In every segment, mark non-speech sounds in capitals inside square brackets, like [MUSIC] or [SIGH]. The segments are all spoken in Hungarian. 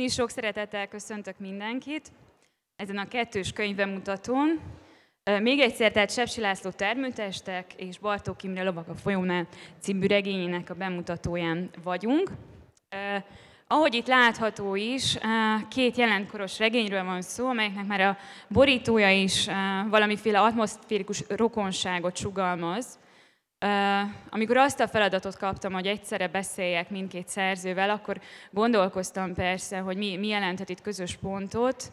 Én is sok szeretettel köszöntök mindenkit ezen a kettős könyvemutatón. Még egyszer, tehát Sepsi László termőtestek és Bartók Imre Lovak a folyónál című regényének a bemutatóján vagyunk. Ahogy itt látható is, két jelentkoros regényről van szó, amelyeknek már a borítója is valamiféle atmoszférikus rokonságot sugalmaz. Amikor azt a feladatot kaptam, hogy egyszerre beszéljek mindkét szerzővel, akkor gondolkoztam persze, hogy mi, mi jelenthet itt közös pontot.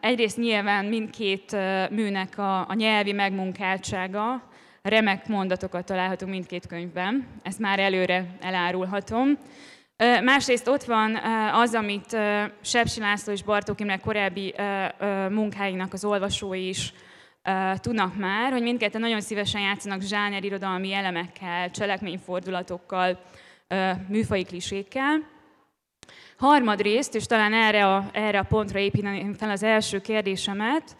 Egyrészt nyilván mindkét műnek a, a nyelvi megmunkáltsága, remek mondatokat találhatunk mindkét könyvben, ezt már előre elárulhatom. Másrészt ott van az, amit Sepsi László és Bartók Imre korábbi munkáinak az olvasói is tudnak már, hogy mindketten nagyon szívesen játszanak zsáner irodalmi elemekkel, cselekményfordulatokkal, műfai klisékkel. Harmadrészt, és talán erre a, erre a pontra építeném fel az első kérdésemet,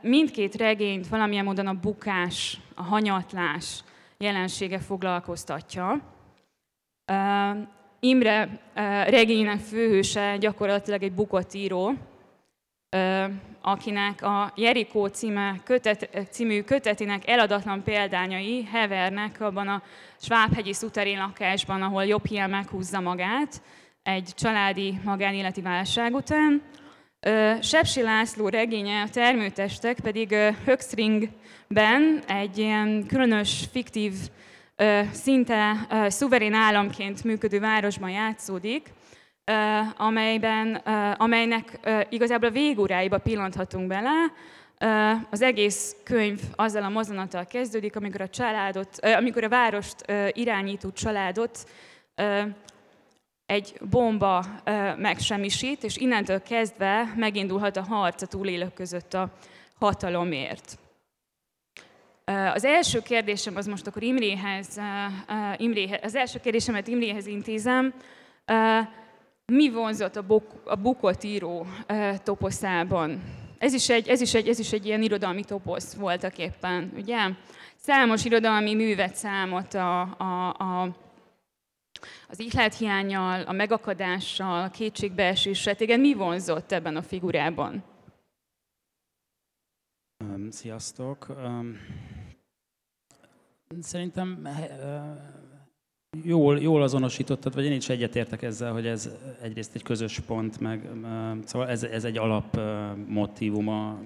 mindkét regényt valamilyen módon a bukás, a hanyatlás jelensége foglalkoztatja. Imre regényének főhőse gyakorlatilag egy bukott író, akinek a Jerikó címe, kötet, című kötetének eladatlan példányai hevernek abban a Svábhegyi szuterén lakásban, ahol jobb meghúzza magát egy családi magánéleti válság után. Sepsi László regénye, a termőtestek pedig Höxringben egy ilyen különös, fiktív, szinte szuverén államként működő városban játszódik, amelyben, amelynek igazából a végóráiba pillanthatunk bele. Az egész könyv azzal a mozzanattal kezdődik, amikor a családot, amikor a várost irányító családot egy bomba megsemmisít, és innentől kezdve megindulhat a harc a túlélők között a hatalomért. Az első kérdésem az most akkor Imréhez, Imréhez az első kérdésemet Imréhez intézem mi vonzott a, buk, a bukott író e, toposzában. Ez is, egy, ez, is egy, ez is egy ilyen irodalmi toposz voltak éppen, ugye? Számos irodalmi művet számolt a, a, a, az ihlethiányjal, a megakadással, a kétségbeeséssel. Igen, mi vonzott ebben a figurában? Sziasztok! Szerintem jól, jól azonosítottad, vagy én is egyetértek ezzel, hogy ez egyrészt egy közös pont, meg szóval ez, ez egy alap motivuma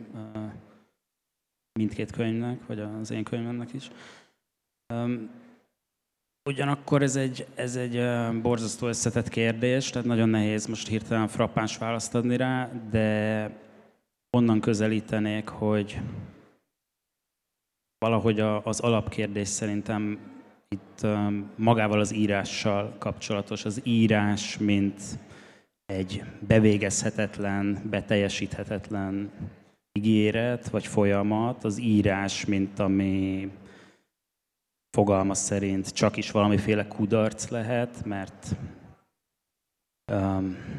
mindkét könyvnek, vagy az én könyvemnek is. Ugyanakkor ez egy, ez egy borzasztó összetett kérdés, tehát nagyon nehéz most hirtelen frappáns választ adni rá, de onnan közelítenék, hogy valahogy az alapkérdés szerintem itt magával az írással kapcsolatos. Az írás, mint egy bevégezhetetlen, beteljesíthetetlen ígéret vagy folyamat, az írás, mint ami fogalma szerint csak is valamiféle kudarc lehet, mert,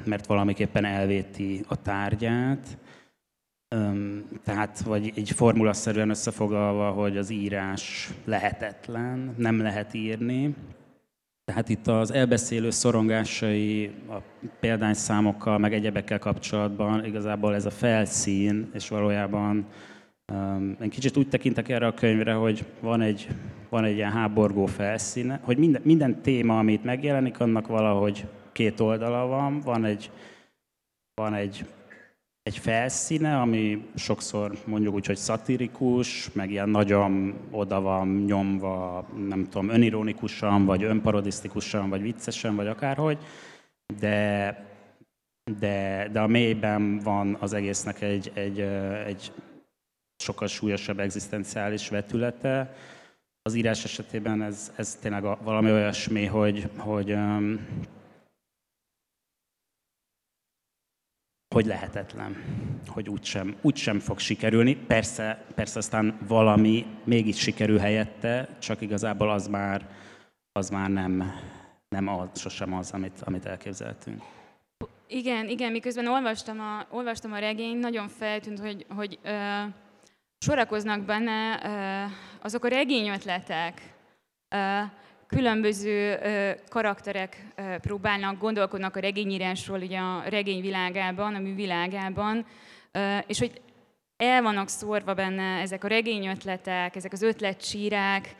mert valamiképpen elvéti a tárgyát, tehát, vagy egy formulaszerűen összefoglalva, hogy az írás lehetetlen, nem lehet írni. Tehát itt az elbeszélő szorongásai a példányszámokkal, meg egyebekkel kapcsolatban igazából ez a felszín, és valójában um, én kicsit úgy tekintek erre a könyvre, hogy van egy, van egy ilyen háborgó felszíne, hogy minden, minden téma, amit megjelenik, annak valahogy két oldala van, van egy, van egy egy felszíne, ami sokszor mondjuk úgy, hogy szatirikus, meg ilyen nagyon oda van nyomva, nem tudom, önironikusan, vagy önparodisztikusan, vagy viccesen, vagy akárhogy, de, de, de a mélyben van az egésznek egy, egy, egy sokkal súlyosabb egzisztenciális vetülete. Az írás esetében ez, ez tényleg valami olyasmi, hogy, hogy hogy lehetetlen, hogy úgysem, úgysem fog sikerülni. Persze, persze aztán valami mégis sikerül helyette, csak igazából az már, az már nem, nem az, sosem az, amit, amit elképzeltünk. Igen, igen, miközben olvastam a, olvastam a regényt, nagyon feltűnt, hogy, hogy ö, sorakoznak benne ö, azok a regényötletek, ö, különböző karakterek próbálnak, gondolkodnak a regényírásról, ugye a regényvilágában, a művilágában, és hogy el vannak szórva benne ezek a regényötletek, ezek az ötletcsírák,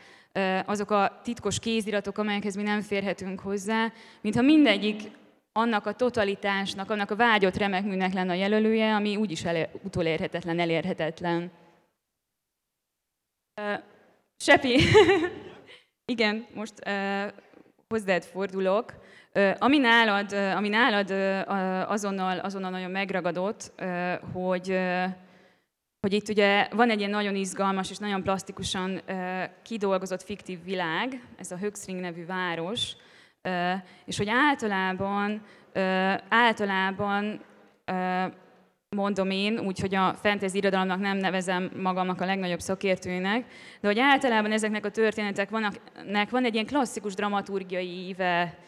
azok a titkos kéziratok, amelyekhez mi nem férhetünk hozzá, mintha mindegyik annak a totalitásnak, annak a vágyott remek műnek lenne a jelölője, ami úgyis elér, utolérhetetlen, elérhetetlen. Sepi, [LAUGHS] igen, most uh, hozzád fordulok. Uh, ami nálad, uh, ami nálad uh, azonnal, azonnal nagyon megragadott, uh, hogy uh, hogy itt ugye van egy ilyen nagyon izgalmas és nagyon plastikusan uh, kidolgozott fiktív világ, ez a Höxring nevű város, uh, és hogy általában, uh, általában uh, mondom én, úgyhogy a fantasy irodalomnak nem nevezem magamnak a legnagyobb szakértőnek, de hogy általában ezeknek a történetek vannak, van egy ilyen klasszikus dramaturgiai íve,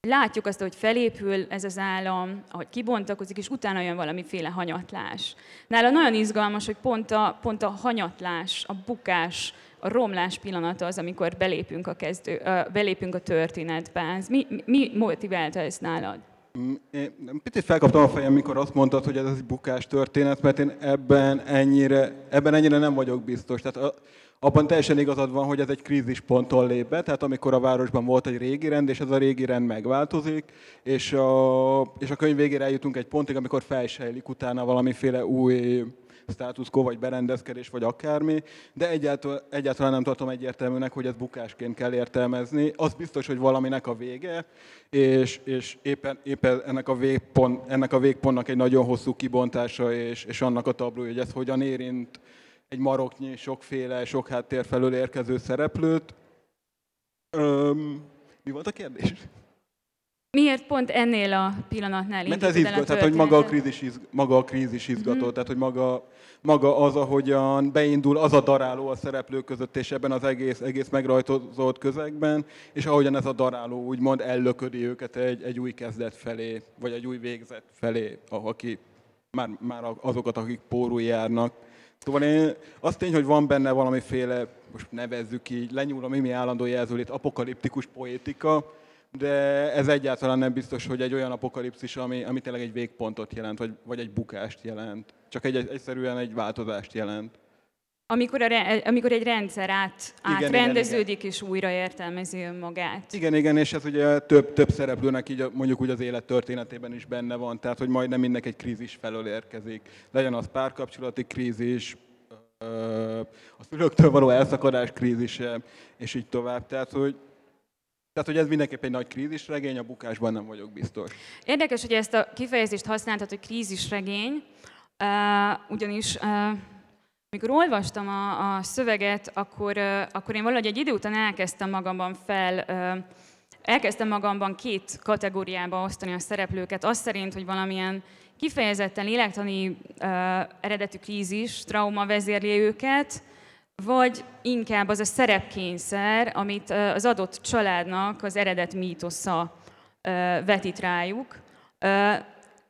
látjuk azt, hogy felépül ez az állam, ahogy kibontakozik, és utána jön valamiféle hanyatlás. Nála nagyon izgalmas, hogy pont a, pont a hanyatlás, a bukás, a romlás pillanata az, amikor belépünk a, kezdő, belépünk a történetbe. Ez mi, mi motiválta ezt nálad? Mm, én picit felkaptam a fejem, mikor azt mondtad, hogy ez egy bukás történet, mert én ebben ennyire, ebben ennyire nem vagyok biztos. Tehát abban teljesen igazad van, hogy ez egy krízisponttól lép be, tehát amikor a városban volt egy régi rend, és ez a régi rend megváltozik, és a, és a könyv végére eljutunk egy pontig, amikor felsejlik utána valamiféle új status quo, vagy berendezkedés, vagy akármi, de egyáltalán, egyáltalán nem tartom egyértelműnek, hogy ez bukásként kell értelmezni. Az biztos, hogy valaminek a vége, és, és éppen, éppen ennek, a végpont, ennek a végpontnak egy nagyon hosszú kibontása, és, és annak a tablója, hogy ez hogyan érint egy maroknyi, sokféle, sok háttér felől érkező szereplőt. Öm, mi volt a kérdés? Miért pont ennél a pillanatnál Mert ez izgat, tehát hogy maga a krízis, izg, maga a krízis izgató, mm-hmm. tehát hogy maga, maga az, ahogyan beindul az a daráló a szereplők között, és ebben az egész, egész megrajtozott közegben, és ahogyan ez a daráló úgymond ellöködi őket egy, egy új kezdet felé, vagy egy új végzet felé, aki már, már azokat, akik pórul járnak. Szóval én azt tény, hogy van benne valamiféle, most nevezzük így, lenyúl a mimi állandó jelzőlét, apokaliptikus poétika, de ez egyáltalán nem biztos, hogy egy olyan apokalipszis, ami, ami tényleg egy végpontot jelent, vagy, vagy egy bukást jelent. Csak egy, egyszerűen egy változást jelent. Amikor, a, amikor egy rendszer át, igen, átrendeződik igen, igen. és újra értelmezi önmagát. Igen, igen, és ez ugye több, több szereplőnek így mondjuk úgy az élet történetében is benne van, tehát hogy majdnem mindenki egy krízis felől érkezik. Legyen az párkapcsolati krízis, a szülőktől való elszakadás krízise, és így tovább. Tehát, hogy tehát, hogy ez mindenképp egy nagy krízisregény, a bukásban nem vagyok biztos. Érdekes, hogy ezt a kifejezést használtad, hogy krízisregény, uh, ugyanis uh, mikor olvastam a, a szöveget, akkor, uh, akkor én valahogy egy idő után elkezdtem magamban fel, uh, elkezdtem magamban két kategóriába osztani a szereplőket, azt szerint, hogy valamilyen kifejezetten lélektani uh, eredetű krízis, trauma vezérli őket, vagy inkább az a szerepkényszer, amit az adott családnak az eredet mítosza vetít rájuk.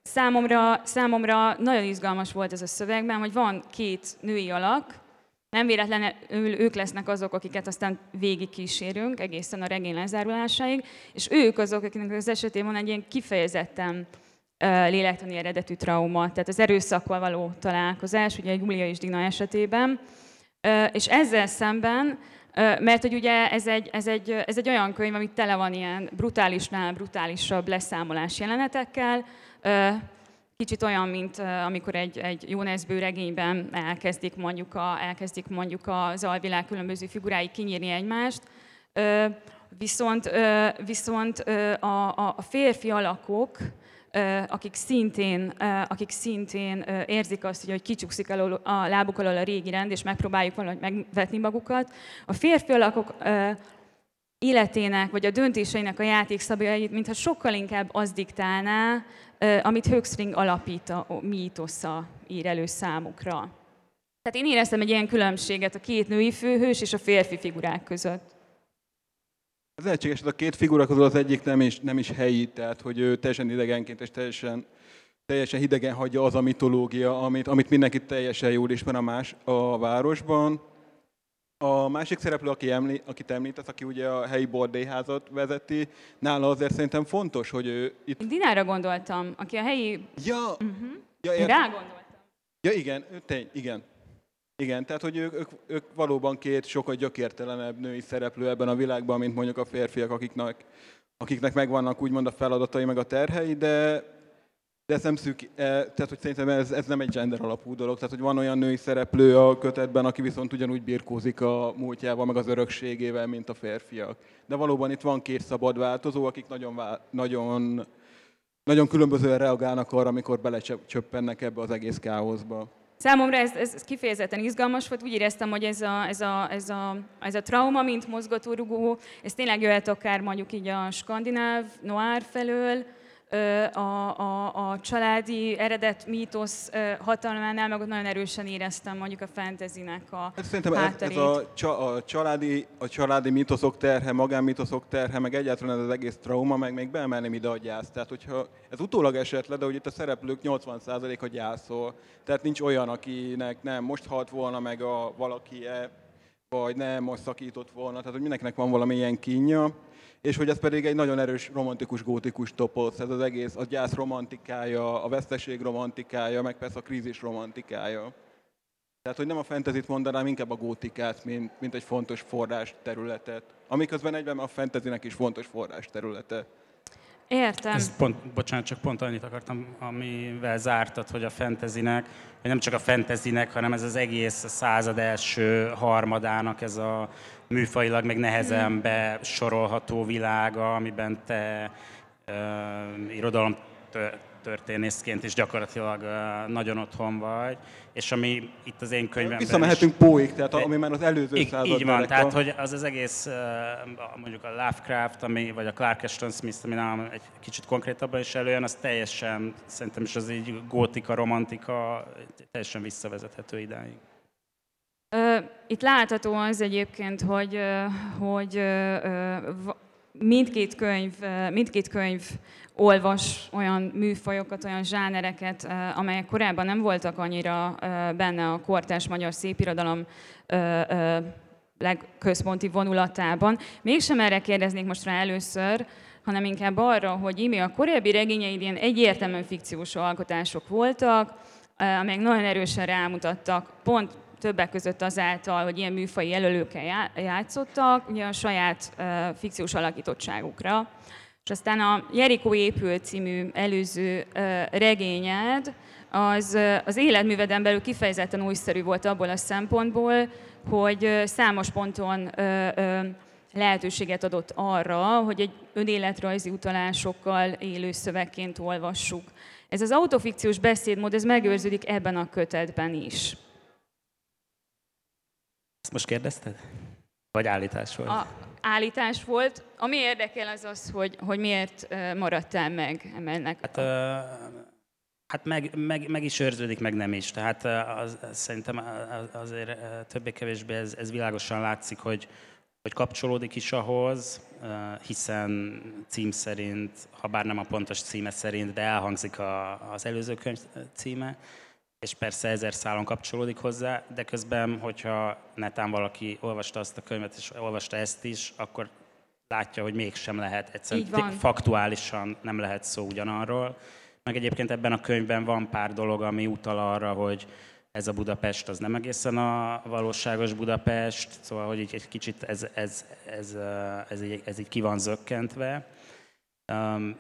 Számomra, számomra nagyon izgalmas volt ez a szövegben, hogy van két női alak, nem véletlenül ők lesznek azok, akiket aztán végig kísérünk, egészen a regény lezárulásáig, és ők azok, akiknek az esetében van egy ilyen kifejezetten lélektani eredetű trauma, tehát az erőszakkal való találkozás, ugye egy Julia és Dina esetében, és ezzel szemben, mert hogy ugye ez egy, ez, egy, ez egy olyan könyv, ami tele van ilyen brutálisnál brutálisabb leszámolás jelenetekkel, kicsit olyan, mint amikor egy, egy Jóneszbő regényben elkezdik mondjuk, a, elkezdik mondjuk az alvilág különböző figurái kinyírni egymást, viszont, viszont a, a férfi alakok, akik szintén, akik szintén érzik azt, hogy kicsúszik el a lábuk alól a régi rend, és megpróbáljuk valahogy megvetni magukat. A férfi alakok életének, vagy a döntéseinek a játékszabályait, mintha sokkal inkább az diktálná, amit Höxring alapít a mítosza ír elő számukra. Tehát én éreztem egy ilyen különbséget a két női főhős és a férfi figurák között. Ez lehetséges, hogy a két figura közül az egyik nem is, nem is helyi, tehát hogy ő teljesen idegenként és teljesen, teljesen hidegen hagyja az a mitológia, amit, amit mindenki teljesen jól ismer a, más, a városban. A másik szereplő, aki emli, akit említesz, aki ugye a helyi bordélyházat vezeti, nála azért szerintem fontos, hogy ő itt... Én Dinára gondoltam, aki a helyi... Ja, uh-huh. ja, értem. rá gondoltam. ja igen, tény, igen. Igen, tehát hogy ők, ők, ők valóban két sokkal gyökértelenebb női szereplő ebben a világban, mint mondjuk a férfiak, akiknek, akiknek megvannak úgymond a feladatai, meg a terhei, de, de ez nem szűk, eh, tehát hogy szerintem ez, ez nem egy gender alapú dolog, tehát hogy van olyan női szereplő a kötetben, aki viszont ugyanúgy birkózik a múltjával, meg az örökségével, mint a férfiak. De valóban itt van két szabad változó, akik nagyon, nagyon, nagyon különbözően reagálnak arra, amikor belecsöppennek ebbe az egész káoszba. Számomra ez, ez kifejezetten izgalmas volt, úgy éreztem, hogy ez a, ez a, ez a, ez a trauma, mint mozgatórugó, ez tényleg jöhet akár mondjuk így a skandináv noir felől, a, a, a családi eredet mítosz hatalmánál, meg ott nagyon erősen éreztem mondjuk a fantasynek a Hát szerintem ez, ez hátterét. a, csa, a, családi, a családi mitoszok terhe, magánmitoszok terhe, meg egyáltalán ez az egész trauma, meg még beemelném ide a gyász. Tehát, hogyha ez utólag esett le, de hogy itt a szereplők 80%-a gyászol. Tehát nincs olyan, akinek nem most halt volna meg a valaki -e, vagy nem most szakított volna. Tehát, hogy mindenkinek van valami ilyen kínja. És hogy ez pedig egy nagyon erős romantikus, gótikus toposz. Ez az egész, a gyász romantikája, a veszteség romantikája, meg persze a krízis romantikája. Tehát, hogy nem a fantasyt mondanám, inkább a gótikát, mint, mint egy fontos forrás területet. Amiközben egyben a fantasynek is fontos forrás területe. Értem. Ez pont, bocsánat, csak pont annyit akartam, amivel zártad, hogy a fantasynek, vagy nem csak a fantasynek, hanem ez az egész század első harmadának ez a műfajilag meg nehezen besorolható világa, amiben te uh, irodalom tö- történészként is gyakorlatilag uh, nagyon otthon vagy, és ami itt az én könyvemben is- Visszamehetünk Póig, tehát ami már az előző így, század így van, belek tehát hogy az az egész, uh, mondjuk a Lovecraft, ami, vagy a Clark Ashton Smith, ami nálam egy kicsit konkrétabban is előjön, az teljesen, szerintem is az így gótika, romantika, teljesen visszavezethető idáig. Itt látható az egyébként, hogy, hogy mindkét könyv, mindkét könyv olvas olyan műfajokat, olyan zsánereket, amelyek korábban nem voltak annyira benne a kortárs magyar szépirodalom legközponti vonulatában. Mégsem erre kérdeznék most rá először, hanem inkább arra, hogy íme a korábbi regényeid ilyen egyértelműen fikciós alkotások voltak, amelyek nagyon erősen rámutattak, pont többek között azáltal, hogy ilyen műfai jelölőkkel já- játszottak, ugye a saját fikciós alakítottságukra. És aztán a Jerikó épül című előző regényed, az, az életműveden belül kifejezetten újszerű volt abból a szempontból, hogy számos ponton lehetőséget adott arra, hogy egy önéletrajzi utalásokkal élő szövegként olvassuk. Ez az autofikciós beszédmód, ez megőrződik ebben a kötetben is. Ezt most kérdezted? Vagy állítás volt? A állítás volt. Ami érdekel az az, hogy, hogy miért maradtál meg ennek. Hát, ö, hát meg, meg, meg is őrződik, meg nem is. Tehát az, az, szerintem az- azért többé-kevésbé ez, ez világosan látszik, hogy, hogy kapcsolódik is ahhoz, hiszen cím szerint, ha bár nem a pontos címe szerint, de elhangzik a, az előző könyv címe, és persze ezer szálon kapcsolódik hozzá, de közben, hogyha netán valaki olvasta azt a könyvet, és olvasta ezt is, akkor látja, hogy mégsem lehet, egyszerűen faktuálisan nem lehet szó ugyanarról. Meg egyébként ebben a könyvben van pár dolog, ami utal arra, hogy ez a Budapest az nem egészen a valóságos Budapest, szóval, hogy így egy kicsit ez, ez, ez, ez, ez, így, ez így ki van zökkentve. Um,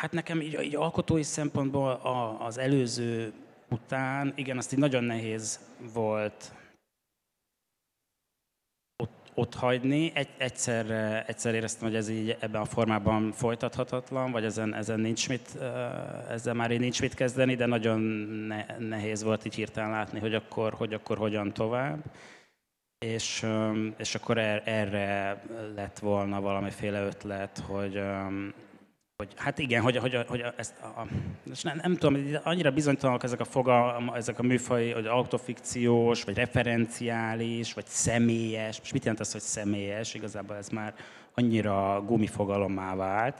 Hát nekem így, így alkotói szempontból a, az előző után, igen, azt így nagyon nehéz volt ott, ott hagyni. Egy, egyszer, egyszer éreztem, hogy ez így ebben a formában folytathatatlan, vagy ezen, ezen nincs mit, ezzel már így nincs mit kezdeni, de nagyon ne, nehéz volt így hirtelen látni, hogy akkor, hogy akkor hogyan tovább. És, és akkor er- erre lett volna valamiféle ötlet, hogy, hogy hát igen, hogy, hogy, hogy ezt a, és nem, nem tudom, annyira bizonytalanok ezek a fogal, ezek a műfaj, hogy autofikciós, vagy referenciális, vagy személyes. Most mit jelent az, hogy személyes? Igazából ez már annyira gumifogalommá vált.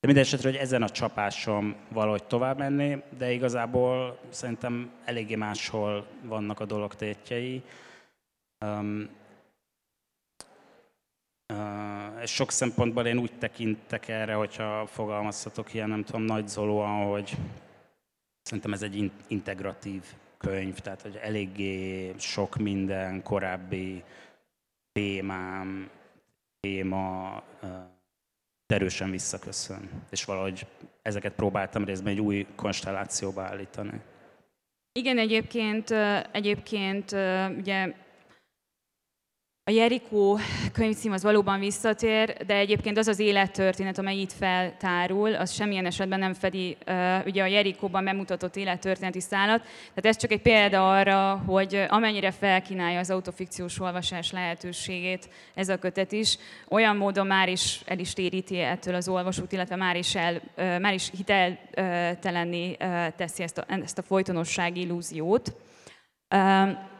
De minden esetre, hogy ezen a csapásom valahogy tovább menni, de igazából szerintem eléggé máshol vannak a dolog tétjei. Um, és sok szempontból én úgy tekintek erre, hogyha fogalmazhatok ilyen, nem tudom, nagy zolóan, hogy szerintem ez egy integratív könyv, tehát hogy eléggé sok minden korábbi témám, téma uh, erősen visszaköszön. És valahogy ezeket próbáltam részben egy új konstellációba állítani. Igen, egyébként, egyébként ugye a Jerikó könyvcím az valóban visszatér, de egyébként az az élettörténet, amely itt feltárul, az semmilyen esetben nem fedi uh, ugye a Jerikóban bemutatott élettörténeti szállat. Tehát ez csak egy példa arra, hogy amennyire felkínálja az autofikciós olvasás lehetőségét ez a kötet is, olyan módon már is el is téríti ettől az olvasót, illetve már is, el, uh, már is hiteltelenné uh, teszi ezt a, ezt a folytonossági illúziót. Uh,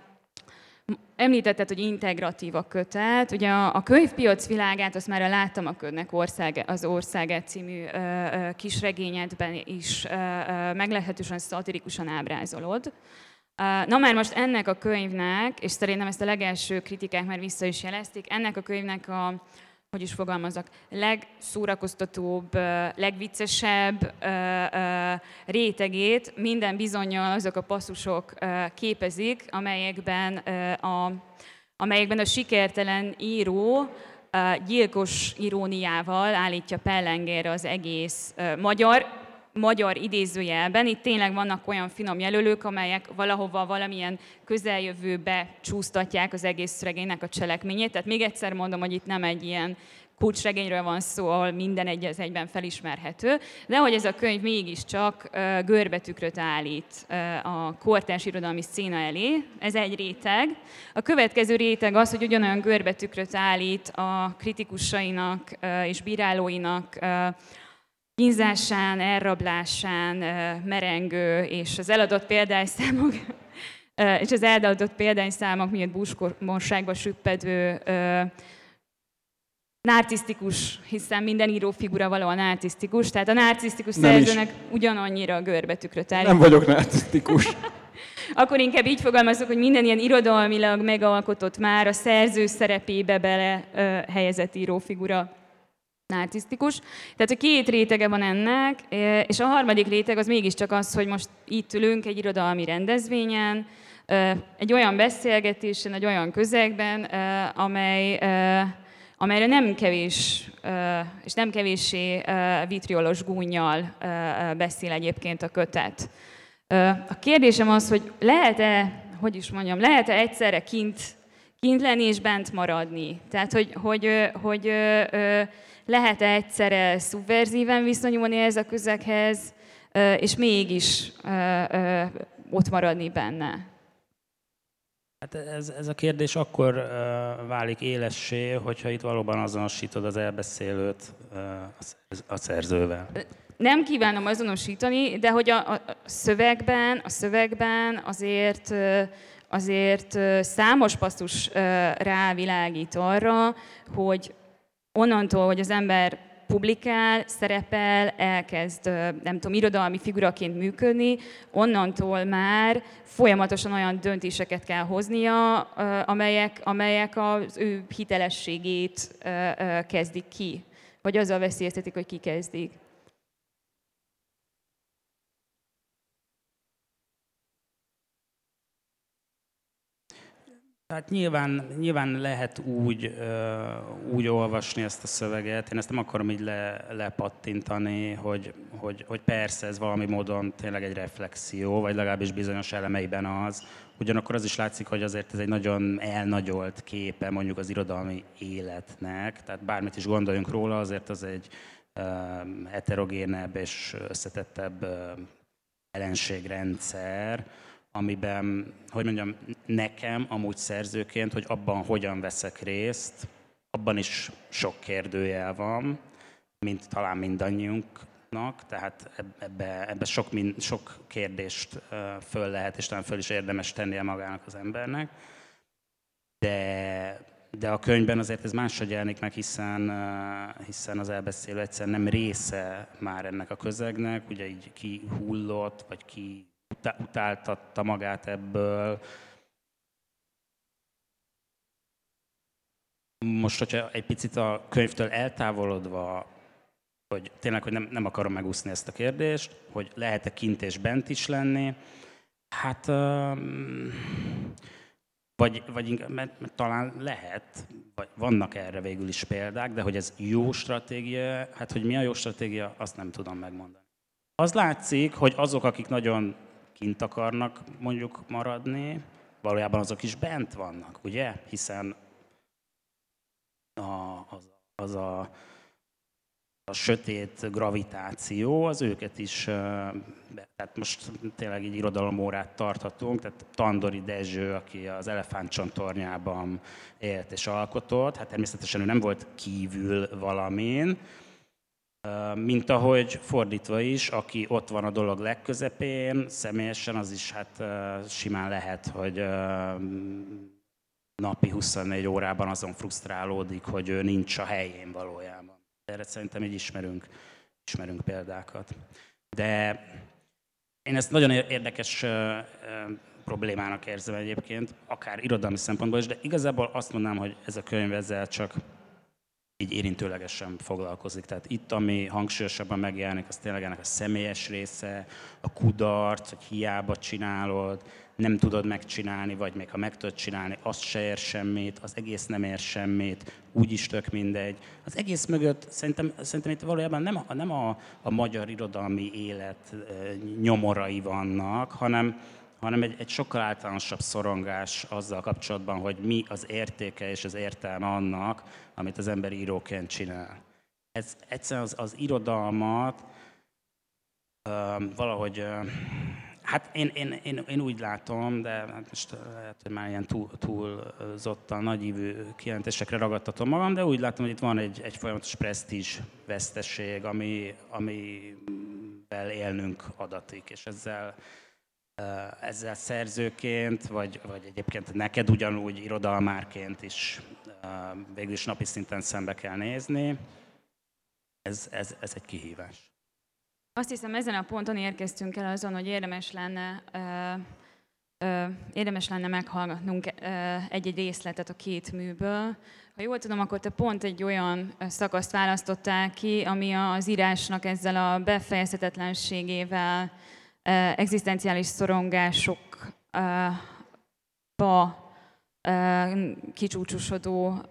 Említetted, hogy integratív a kötet. Ugye a, a könyvpiac világát, azt már láttam a ködnek ország, az Országet című ö, ö, kisregényedben is ö, ö, meglehetősen szatirikusan ábrázolod. Na már most ennek a könyvnek, és szerintem ezt a legelső kritikák már vissza is jelezték, ennek a könyvnek a, hogy is fogalmazok, legszórakoztatóbb, legviccesebb rétegét minden bizonyal azok a passzusok képezik, amelyekben a, amelyekben a sikertelen író gyilkos iróniával állítja pellengére az egész magyar, magyar idézőjelben. Itt tényleg vannak olyan finom jelölők, amelyek valahova valamilyen közeljövőbe csúsztatják az egész regénynek a cselekményét. Tehát még egyszer mondom, hogy itt nem egy ilyen kulcsregényről van szó, ahol minden egy az egyben felismerhető, de hogy ez a könyv mégiscsak görbetükröt állít a kortárs irodalmi széna elé, ez egy réteg. A következő réteg az, hogy ugyanolyan görbetükröt állít a kritikusainak és bírálóinak kínzásán, elrablásán merengő, és az eladott példányszámok és az eladott példányszámok miatt búskorságba süppedő narcisztikus, hiszen minden írófigura valóan narcisztikus, tehát a narcisztikus szerzőnek ugyanannyira görbetükröt áll. Nem vagyok narcisztikus. [LAUGHS] Akkor inkább így fogalmazok, hogy minden ilyen irodalmilag megalkotott már a szerző szerepébe bele ö, helyezett írófigura narcisztikus. Tehát a két rétege van ennek, és a harmadik réteg az mégiscsak az, hogy most itt ülünk egy irodalmi rendezvényen, egy olyan beszélgetésen, egy olyan közegben, amely amelyre nem kevés, és nem kevéssé vitriolos gúnyjal beszél egyébként a kötet. A kérdésem az, hogy lehet-e, hogy is mondjam, lehet-e egyszerre kint, kint lenni és bent maradni? Tehát, hogy, hogy, hogy lehet-e egyszerre szubverzíven viszonyulni ez a közeghez, és mégis ott maradni benne? Hát ez, ez a kérdés akkor uh, válik élessé, hogyha itt valóban azonosítod az elbeszélőt uh, a szerzővel. Nem kívánom azonosítani, de hogy a, a szövegben, a szövegben azért azért számos passzus rávilágít arra, hogy onnantól, hogy az ember publikál, szerepel, elkezd, nem tudom, irodalmi figuraként működni, onnantól már folyamatosan olyan döntéseket kell hoznia, amelyek, amelyek az ő hitelességét kezdik ki, vagy azzal veszélyeztetik, hogy kikezdik. Tehát nyilván, nyilván lehet úgy, úgy olvasni ezt a szöveget, én ezt nem akarom így le, lepattintani, hogy, hogy, hogy persze ez valami módon tényleg egy reflexió, vagy legalábbis bizonyos elemeiben az. Ugyanakkor az is látszik, hogy azért ez egy nagyon elnagyolt képe mondjuk az irodalmi életnek, tehát bármit is gondoljunk róla, azért az egy heterogénebb és összetettebb ellenségrendszer, amiben, hogy mondjam, nekem amúgy szerzőként, hogy abban hogyan veszek részt, abban is sok kérdőjel van, mint talán mindannyiunknak, tehát ebbe, ebbe sok, sok kérdést föl lehet, és talán föl is érdemes tennie magának az embernek. De, de a könyvben azért ez máshogy jelenik meg, hiszen, hiszen az elbeszélő egyszer nem része már ennek a közegnek, ugye így ki hullott, vagy ki utáltatta magát ebből. Most, hogyha egy picit a könyvtől eltávolodva, hogy tényleg, hogy nem, nem akarom megúszni ezt a kérdést, hogy lehet-e kint és bent is lenni, hát vagy, vagy inkább, mert, mert talán lehet, vagy vannak erre végül is példák, de hogy ez jó stratégia, hát hogy mi a jó stratégia, azt nem tudom megmondani. Az látszik, hogy azok, akik nagyon kint akarnak mondjuk maradni, valójában azok is bent vannak, ugye? Hiszen a, az, az a a sötét gravitáció az őket is, tehát most tényleg így irodalomórát tarthatunk, tehát Tandori Dezső, aki az Elefántcsontornyában élt és alkotott, hát természetesen ő nem volt kívül valamin, mint ahogy fordítva is, aki ott van a dolog legközepén, személyesen az is hát simán lehet, hogy napi 24 órában azon frusztrálódik, hogy ő nincs a helyén valójában. Erre szerintem így ismerünk, ismerünk példákat. De én ezt nagyon érdekes problémának érzem egyébként, akár irodalmi szempontból is, de igazából azt mondanám, hogy ez a könyv ezzel csak így érintőlegesen foglalkozik. Tehát itt, ami hangsúlyosabban megjelenik, az tényleg ennek a személyes része, a kudarc, hogy hiába csinálod, nem tudod megcsinálni, vagy még ha meg tudod csinálni, az se ér semmit, az egész nem ér semmit, úgyis tök mindegy. Az egész mögött szerintem, szerintem itt valójában nem a, nem a, a magyar irodalmi élet nyomorai vannak, hanem, hanem egy, egy sokkal általánosabb szorongás azzal kapcsolatban, hogy mi az értéke és az értelme annak, amit az ember íróként csinál. Ez egyszerűen az, az irodalmat uh, valahogy uh, Hát én, én, én, én úgy látom, de hát most lehet, hogy már ilyen túl, túlzottan nagyívű kijelentésekre ragadtatom magam, de úgy látom, hogy itt van egy, egy folyamatos presztízs veszteség, ami, amivel élnünk adatik, és ezzel, ezzel szerzőként, vagy, vagy egyébként neked ugyanúgy irodalmárként is végül is napi szinten szembe kell nézni. Ez, ez, ez egy kihívás. Azt hiszem, ezen a ponton érkeztünk el azon, hogy érdemes lenne, érdemes lenne meghallgatnunk egy-egy részletet a két műből. Ha jól tudom, akkor te pont egy olyan szakaszt választottál ki, ami az írásnak ezzel a befejezhetetlenségével, egzisztenciális szorongásokba kicsúcsosodó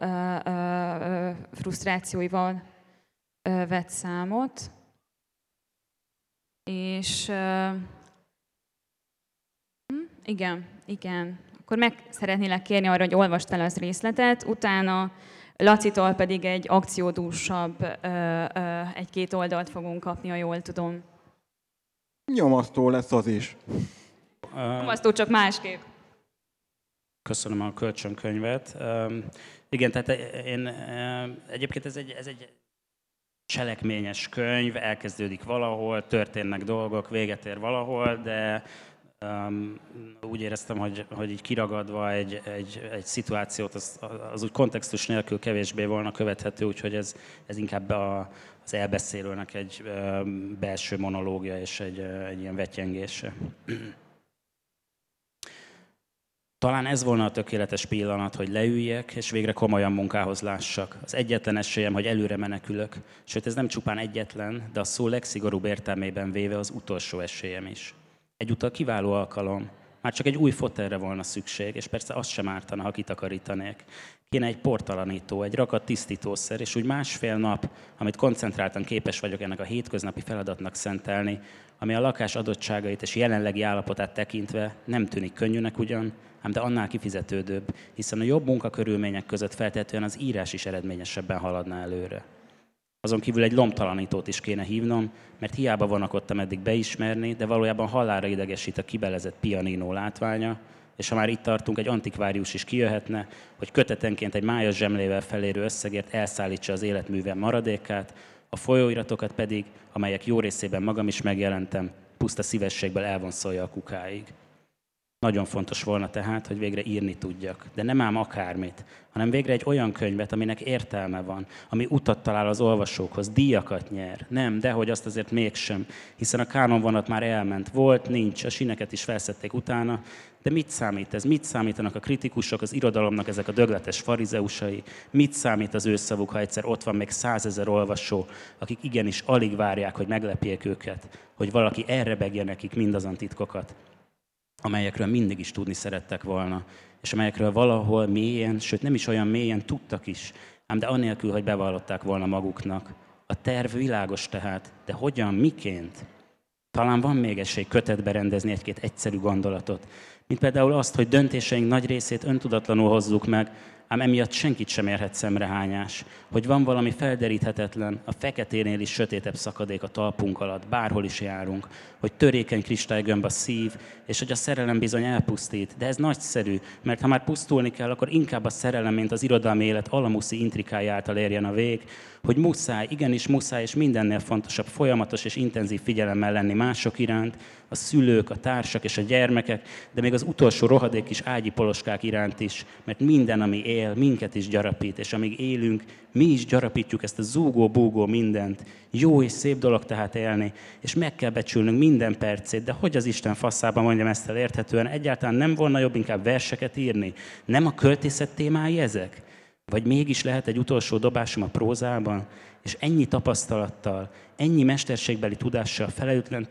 frusztrációival vett számot. És uh, igen, igen. Akkor meg szeretnélek kérni arra, hogy olvast el az részletet, utána Lacitól pedig egy akciódúsabb egy-két oldalt fogunk kapni, ha jól tudom. Nyomasztó lesz az is. Nyomasztó, csak másképp. Köszönöm a kölcsönkönyvet. Igen, tehát én egyébként ez egy, ez egy cselekményes könyv, elkezdődik valahol, történnek dolgok, véget ér valahol, de um, úgy éreztem, hogy, hogy így kiragadva egy, egy, egy szituációt, az, az úgy kontextus nélkül kevésbé volna követhető, úgyhogy ez, ez inkább a, az elbeszélőnek egy belső monológia és egy, egy ilyen vetyengése. Talán ez volna a tökéletes pillanat, hogy leüljek, és végre komolyan munkához lássak. Az egyetlen esélyem, hogy előre menekülök. Sőt, ez nem csupán egyetlen, de a szó legszigorúbb értelmében véve az utolsó esélyem is. Egyúttal kiváló alkalom. Már csak egy új fotelre volna szükség, és persze azt sem ártana, ha kitakarítanék. Kéne egy portalanító, egy rakat tisztítószer, és úgy másfél nap, amit koncentráltan képes vagyok ennek a hétköznapi feladatnak szentelni, ami a lakás adottságait és jelenlegi állapotát tekintve nem tűnik könnyűnek ugyan, ám de annál kifizetődőbb, hiszen a jobb munkakörülmények között feltétlenül az írás is eredményesebben haladna előre. Azon kívül egy lomtalanítót is kéne hívnom, mert hiába vonakodtam eddig beismerni, de valójában hallára idegesít a kibelezett pianino látványa, és ha már itt tartunk, egy antikvárius is kijöhetne, hogy kötetenként egy májas zsemlével felérő összegért elszállítsa az életművem maradékát, a folyóiratokat pedig, amelyek jó részében magam is megjelentem, puszta szívességből elvonszolja a kukáig. Nagyon fontos volna tehát, hogy végre írni tudjak. De nem ám akármit, hanem végre egy olyan könyvet, aminek értelme van, ami utat talál az olvasókhoz, díjakat nyer. Nem, de hogy azt azért mégsem, hiszen a kánonvonat már elment. Volt, nincs, a sineket is felszették utána, de mit számít ez? Mit számítanak a kritikusok, az irodalomnak ezek a dögletes farizeusai? Mit számít az ő szavuk, ha egyszer ott van még százezer olvasó, akik igenis alig várják, hogy meglepjék őket, hogy valaki erre begye nekik mindazon titkokat, amelyekről mindig is tudni szerettek volna, és amelyekről valahol mélyen, sőt nem is olyan mélyen tudtak is, ám de anélkül, hogy bevallották volna maguknak. A terv világos tehát, de hogyan, miként? Talán van még esély kötetbe rendezni egy-két egyszerű gondolatot, mint például azt, hogy döntéseink nagy részét öntudatlanul hozzuk meg, ám emiatt senkit sem érhet szemrehányás, hogy van valami felderíthetetlen, a feketénél is sötétebb szakadék a talpunk alatt, bárhol is járunk, hogy törékeny kristálygömb a szív, és hogy a szerelem bizony elpusztít. De ez nagyszerű, mert ha már pusztulni kell, akkor inkább a szerelem, mint az irodalmi élet alamuszi intrikája által érjen a vég, hogy muszáj, igenis muszáj, és mindennél fontosabb folyamatos és intenzív figyelemmel lenni mások iránt, a szülők, a társak és a gyermekek, de még az utolsó rohadék is ágyi poloskák iránt is, mert minden, ami él, minket is gyarapít, és amíg élünk, mi is gyarapítjuk ezt a zúgó-búgó mindent. Jó és szép dolog tehát élni, és meg kell becsülnünk minden percét, de hogy az Isten faszában mondjam ezt el érthetően, egyáltalán nem volna jobb inkább verseket írni? Nem a költészet témái ezek? Vagy mégis lehet egy utolsó dobásom a prózában, és ennyi tapasztalattal, ennyi mesterségbeli tudással felelőtlen,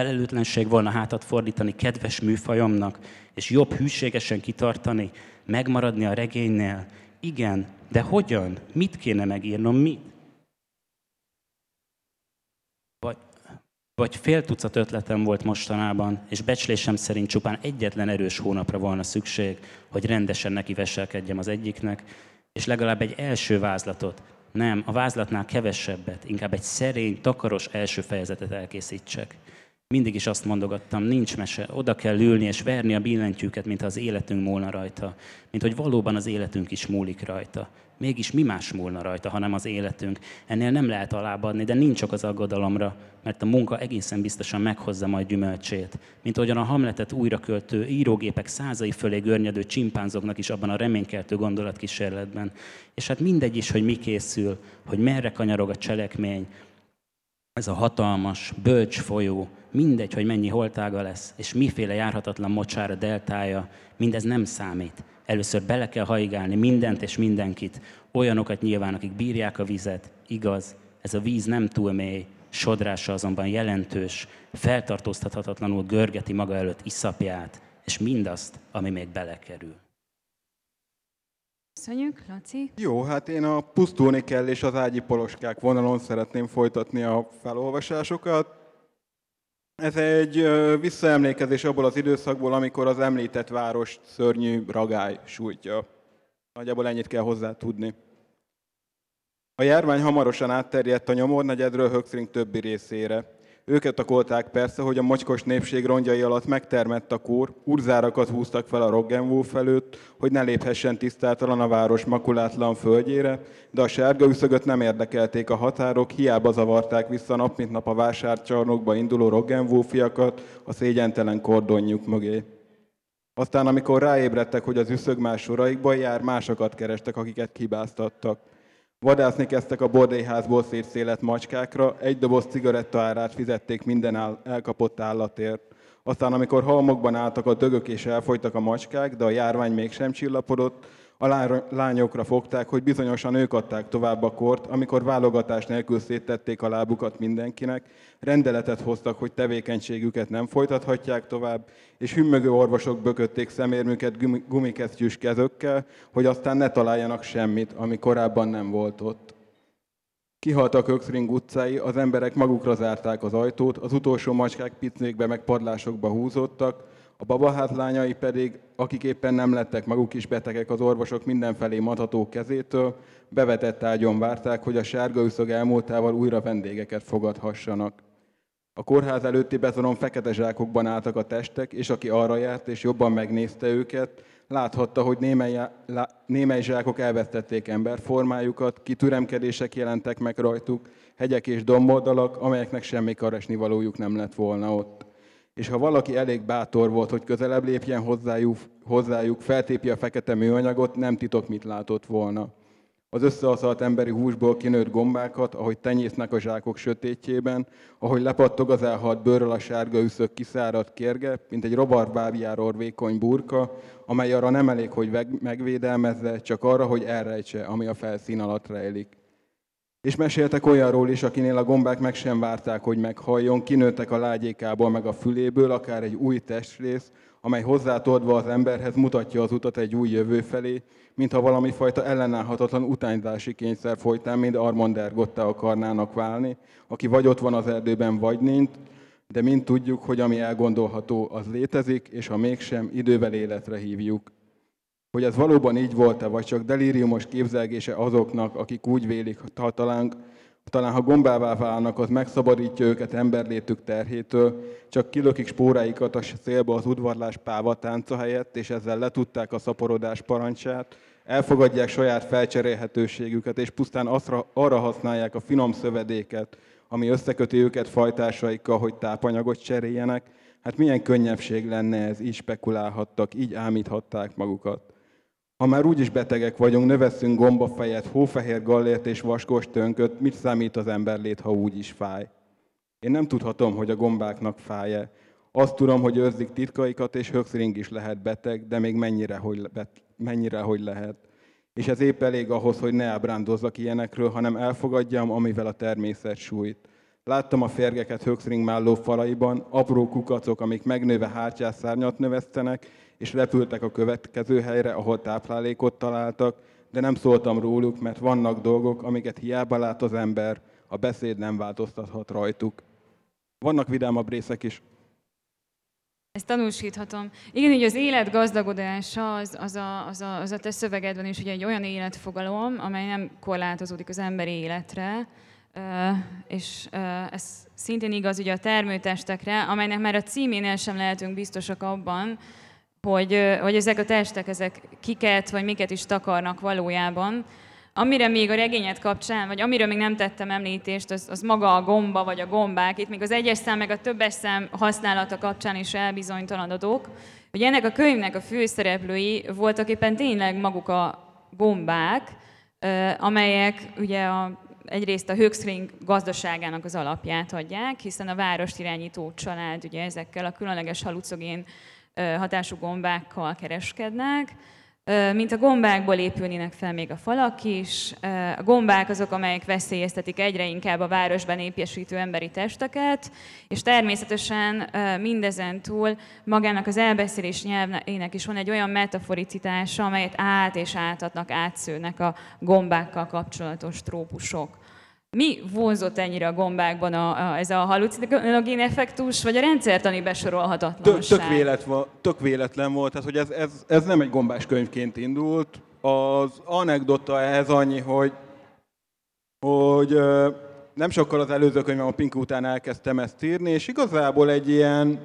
felelőtlenség volna hátat fordítani kedves műfajomnak, és jobb hűségesen kitartani, megmaradni a regénynél. Igen, de hogyan? Mit kéne megírnom? Mit? Vagy, vagy fél tucat ötletem volt mostanában, és becslésem szerint csupán egyetlen erős hónapra volna szükség, hogy rendesen neki veselkedjem az egyiknek, és legalább egy első vázlatot, nem, a vázlatnál kevesebbet, inkább egy szerény, takaros első fejezetet elkészítsek. Mindig is azt mondogattam, nincs mese, oda kell ülni és verni a billentyűket, mint az életünk múlna rajta, mint hogy valóban az életünk is múlik rajta. Mégis mi más múlna rajta, hanem az életünk. Ennél nem lehet alábbadni, de nincs ok az aggodalomra, mert a munka egészen biztosan meghozza majd gyümölcsét. Mint ahogyan a Hamletet újraköltő írógépek százai fölé görnyedő csimpánzoknak is abban a reménykeltő gondolatkísérletben. És hát mindegy is, hogy mi készül, hogy merre kanyarog a cselekmény, ez a hatalmas, bölcs folyó, mindegy, hogy mennyi holtága lesz, és miféle járhatatlan mocsára deltája, mindez nem számít. Először bele kell haigálni mindent és mindenkit, olyanokat nyilván, akik bírják a vizet, igaz, ez a víz nem túl mély, sodrása azonban jelentős, feltartóztathatatlanul görgeti maga előtt iszapját, és mindazt, ami még belekerül. Köszönjük, Laci. Jó, hát én a pusztulni kell és az ágyi poloskák vonalon szeretném folytatni a felolvasásokat. Ez egy visszaemlékezés abból az időszakból, amikor az említett város szörnyű ragály sújtja. Nagyjából ennyit kell hozzá tudni. A járvány hamarosan átterjedt a nyomornegyedről Höxring többi részére. Őket akolták persze, hogy a mocskos népség rongyai alatt megtermett a kór, urzárakat húztak fel a Roggenwolf előtt, hogy ne léphessen tisztátalan a város makulátlan földjére, de a sárga üszögöt nem érdekelték a határok, hiába zavarták vissza nap mint nap a vásárcsarnokba induló Roggenwolfiakat a szégyentelen kordonjuk mögé. Aztán, amikor ráébredtek, hogy az üszög más soraikban jár, másokat kerestek, akiket kibáztattak. Vadászni kezdtek a bordélyházból szétszélet macskákra, egy doboz cigaretta árát fizették minden elkapott állatért. Aztán, amikor halmokban álltak a dögök és elfogytak a macskák, de a járvány mégsem csillapodott, a lányokra fogták, hogy bizonyosan ők adták tovább a kort, amikor válogatás nélkül széttették a lábukat mindenkinek, rendeletet hoztak, hogy tevékenységüket nem folytathatják tovább, és hümmögő orvosok bökötték szemérmüket gumikesztyűs kezökkel, hogy aztán ne találjanak semmit, ami korábban nem volt ott. Kihaltak Ökszring utcái, az emberek magukra zárták az ajtót, az utolsó macskák picnékbe meg padlásokba húzódtak, a babaház lányai pedig, akik éppen nem lettek maguk is betegek az orvosok mindenfelé matható kezétől, bevetett ágyon várták, hogy a sárga üszög elmúltával újra vendégeket fogadhassanak. A kórház előtti betonon fekete zsákokban álltak a testek, és aki arra járt és jobban megnézte őket, láthatta, hogy némely, némely zsákok elvesztették emberformájukat, kitüremkedések jelentek meg rajtuk, hegyek és domboldalak, amelyeknek semmi karesni valójuk nem lett volna ott. És ha valaki elég bátor volt, hogy közelebb lépjen hozzájuk, hozzájuk feltépje a fekete műanyagot, nem titok, mit látott volna. Az összeaszalt emberi húsból kinőtt gombákat, ahogy tenyésznek a zsákok sötétjében, ahogy lepattog az elhalt bőrről a sárga üszök kiszáradt kérge, mint egy robarbábjáról vékony burka, amely arra nem elég, hogy megvédelmezze, csak arra, hogy elrejtse, ami a felszín alatt rejlik. És meséltek olyanról is, akinél a gombák meg sem várták, hogy meghalljon, kinőttek a lágyékából meg a füléből, akár egy új testrész, amely hozzátodva az emberhez mutatja az utat egy új jövő felé, mintha valami fajta ellenállhatatlan utányzási kényszer folytán mind Armand Ergotta akarnának válni, aki vagy ott van az erdőben, vagy nincs, de mind tudjuk, hogy ami elgondolható, az létezik, és ha mégsem, idővel életre hívjuk. Hogy ez valóban így volt-e, vagy csak delíriumos képzelgése azoknak, akik úgy vélik, ha talán, talán ha gombává válnak, az megszabadítja őket emberlétük terhétől, csak kilökik spóráikat a szélbe az udvarlás páva tánca helyett, és ezzel letudták a szaporodás parancsát, elfogadják saját felcserélhetőségüket, és pusztán azra, arra használják a finom szövedéket, ami összeköti őket fajtásaikkal, hogy tápanyagot cseréljenek, hát milyen könnyebbség lenne ez, így spekulálhattak, így ámíthatták magukat. Ha már úgyis betegek vagyunk, növesszünk gombafejet, hófehér gallért és vaskos tönköt, mit számít az emberlét, ha úgy is fáj? Én nem tudhatom, hogy a gombáknak fáj-e. Azt tudom, hogy őrzik titkaikat, és höxring is lehet beteg, de még mennyire, hogy, bet, mennyire, hogy lehet. És ez épp elég ahhoz, hogy ne ábrándozzak ilyenekről, hanem elfogadjam, amivel a természet sújt. Láttam a férgeket höxring málló falaiban, apró kukacok, amik megnőve hátjás szárnyat növesztenek, és repültek a következő helyre, ahol táplálékot találtak, de nem szóltam róluk, mert vannak dolgok, amiket hiába lát az ember, a beszéd nem változtathat rajtuk. Vannak vidámabb részek is. Ezt tanúsíthatom. Igen, hogy az élet gazdagodása az, az, a, az, a, az a te szövegedben is ugye egy olyan életfogalom, amely nem korlátozódik az emberi életre, és ez szintén igaz ugye a termőtestekre, amelynek már a címénél sem lehetünk biztosak abban, hogy, hogy ezek a testek, ezek kiket vagy miket is takarnak valójában. Amire még a regényet kapcsán, vagy amiről még nem tettem említést, az, az maga a gomba, vagy a gombák. Itt még az egyes szám, meg a többes szám használata kapcsán is elbizonytalanodok, hogy ennek a könyvnek a főszereplői voltak éppen tényleg maguk a gombák, amelyek ugye a, egyrészt a Höxring gazdaságának az alapját adják, hiszen a várost irányító család ugye ezekkel a különleges halucogén hatású gombákkal kereskednek, mint a gombákból épülnének fel még a falak is. A gombák azok, amelyek veszélyeztetik egyre inkább a városban épjesítő emberi testeket, és természetesen mindezen túl magának az elbeszélés nyelvének is van egy olyan metaforicitása, amelyet át és átadnak, átszőnek a gombákkal kapcsolatos trópusok. Mi vonzott ennyire a gombákban a, a, ez a halucinogén effektus, vagy a rendszertani besorolhatatlanság? Tök, tök, vélet, tök véletlen volt, tehát hogy ez, ez, ez nem egy gombás könyvként indult. Az anekdota ehhez annyi, hogy, hogy nem sokkal az előző könyvem a Pink után elkezdtem ezt írni, és igazából egy ilyen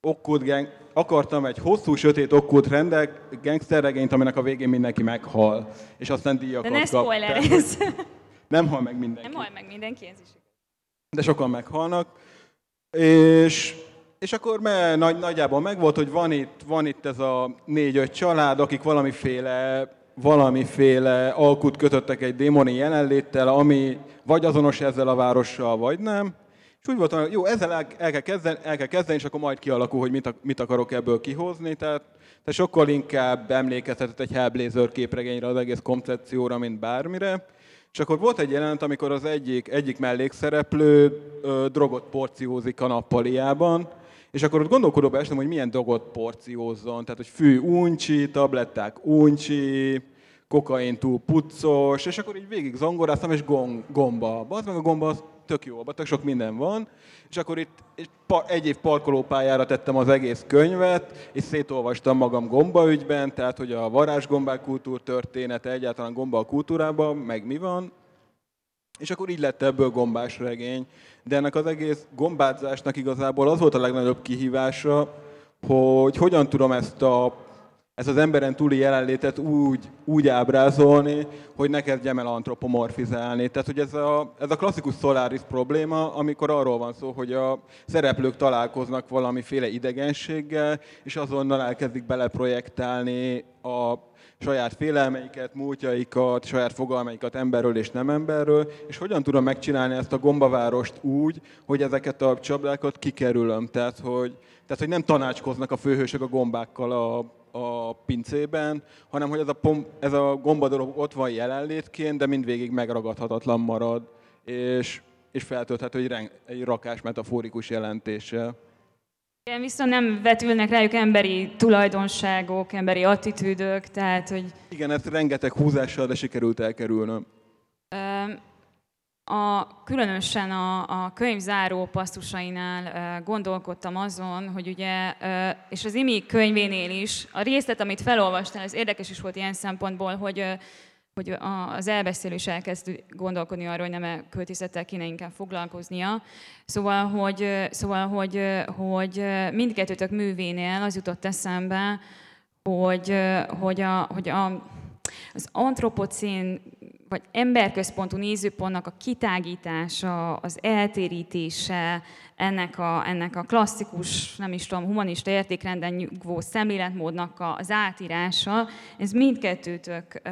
okkult gang, akartam egy hosszú, sötét okkult rendek, gangsterregényt, aminek a végén mindenki meghal, és aztán díjakat De ne kap. [LAUGHS] Nem hal meg mindenki. Nem hal meg mindenki, ez is De sokan meghalnak. És, és akkor me, nagy, nagyjából megvolt, hogy van itt, van itt ez a négy-öt család, akik valamiféle valamiféle alkut kötöttek egy démoni jelenléttel, ami vagy azonos ezzel a várossal, vagy nem. És úgy voltam, hogy jó, ezzel el, el, kell kezdeni, el kell kezdeni, és akkor majd kialakul, hogy mit, mit akarok ebből kihozni. Tehát, tehát sokkal inkább emlékeztetett egy Hellblazer képregényre az egész koncepcióra, mint bármire. És akkor volt egy jelenet, amikor az egyik, egyik mellékszereplő ö, drogot porciózik a nappaliában, és akkor ott gondolkodóba estem, hogy milyen drogot porciózzon. Tehát, hogy fű uncsi, tabletták uncsi, kokain túl puccos, és akkor így végig zongoráztam, és gong, gomba. Az meg a gomba az tök jó, abban tök sok minden van, és akkor itt egy év parkolópályára tettem az egész könyvet, és szétolvastam magam gomba ügyben, tehát hogy a varázsgombák kultúr története, egyáltalán gomba a kultúrában, meg mi van, és akkor így lett ebből gombás regény. De ennek az egész gombázásnak igazából az volt a legnagyobb kihívása, hogy hogyan tudom ezt a ezt az emberen túli jelenlétet úgy, úgy ábrázolni, hogy ne kezdjem el antropomorfizálni. Tehát, hogy ez a, ez a klasszikus Solaris probléma, amikor arról van szó, hogy a szereplők találkoznak valamiféle idegenséggel, és azonnal elkezdik beleprojektálni a saját félelmeiket, múltjaikat, saját fogalmaikat emberről és nem emberről, és hogyan tudom megcsinálni ezt a gombavárost úgy, hogy ezeket a csapdákat kikerülöm. Tehát, hogy, tehát, hogy nem tanácskoznak a főhősök a gombákkal a, a pincében, hanem hogy ez a, pom, ez a gomba dolog ott van jelenlétként, de mindvégig megragadhatatlan marad, és, és feltölthető egy, reng, egy rakás metaforikus jelentéssel. Igen, viszont nem vetülnek rájuk emberi tulajdonságok, emberi attitűdök, tehát hogy... Igen, ezt rengeteg húzással, de sikerült elkerülnöm. A, különösen a, a könyv záró pasztusainál gondolkodtam azon, hogy ugye, és az Imi könyvénél is, a részlet, amit felolvastál, ez érdekes is volt ilyen szempontból, hogy hogy az elbeszélő is elkezd gondolkodni arról, hogy nem költészettel kéne inkább foglalkoznia. Szóval, hogy, szóval, hogy, hogy mindkettőtök művénél az jutott eszembe, hogy, hogy, a, hogy a, az antropocén vagy emberközpontú nézőpontnak a kitágítása, az eltérítése, ennek a, ennek a klasszikus, nem is tudom, humanista értékrenden nyugvó szemléletmódnak az átírása, ez mindkettőtök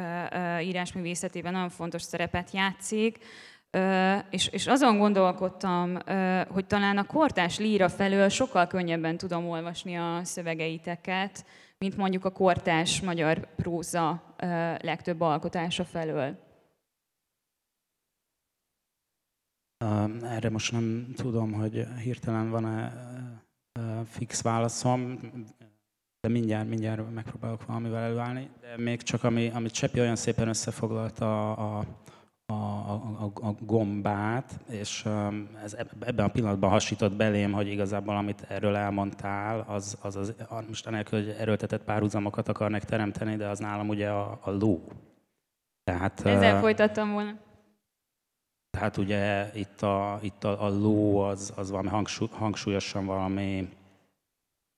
írásművészetében nagyon fontos szerepet játszik, és, és azon gondolkodtam, hogy talán a kortás líra felől sokkal könnyebben tudom olvasni a szövegeiteket, mint mondjuk a kortás magyar próza legtöbb alkotása felől. Erre most nem tudom, hogy hirtelen van-e fix válaszom, de mindjárt, mindjárt megpróbálok valamivel előállni. De még csak ami, amit Csepi olyan szépen összefoglalta a, a, a, a gombát, és ez ebben a pillanatban hasított belém, hogy igazából amit erről elmondtál, az, az, az most anélkül, hogy erőltetett párhuzamokat akarnak teremteni, de az nálam ugye a, a ló. Tehát, Ezzel uh, folytattam volna. Tehát ugye itt a, itt a, a ló az, az valami hangsúly, hangsúlyosan valami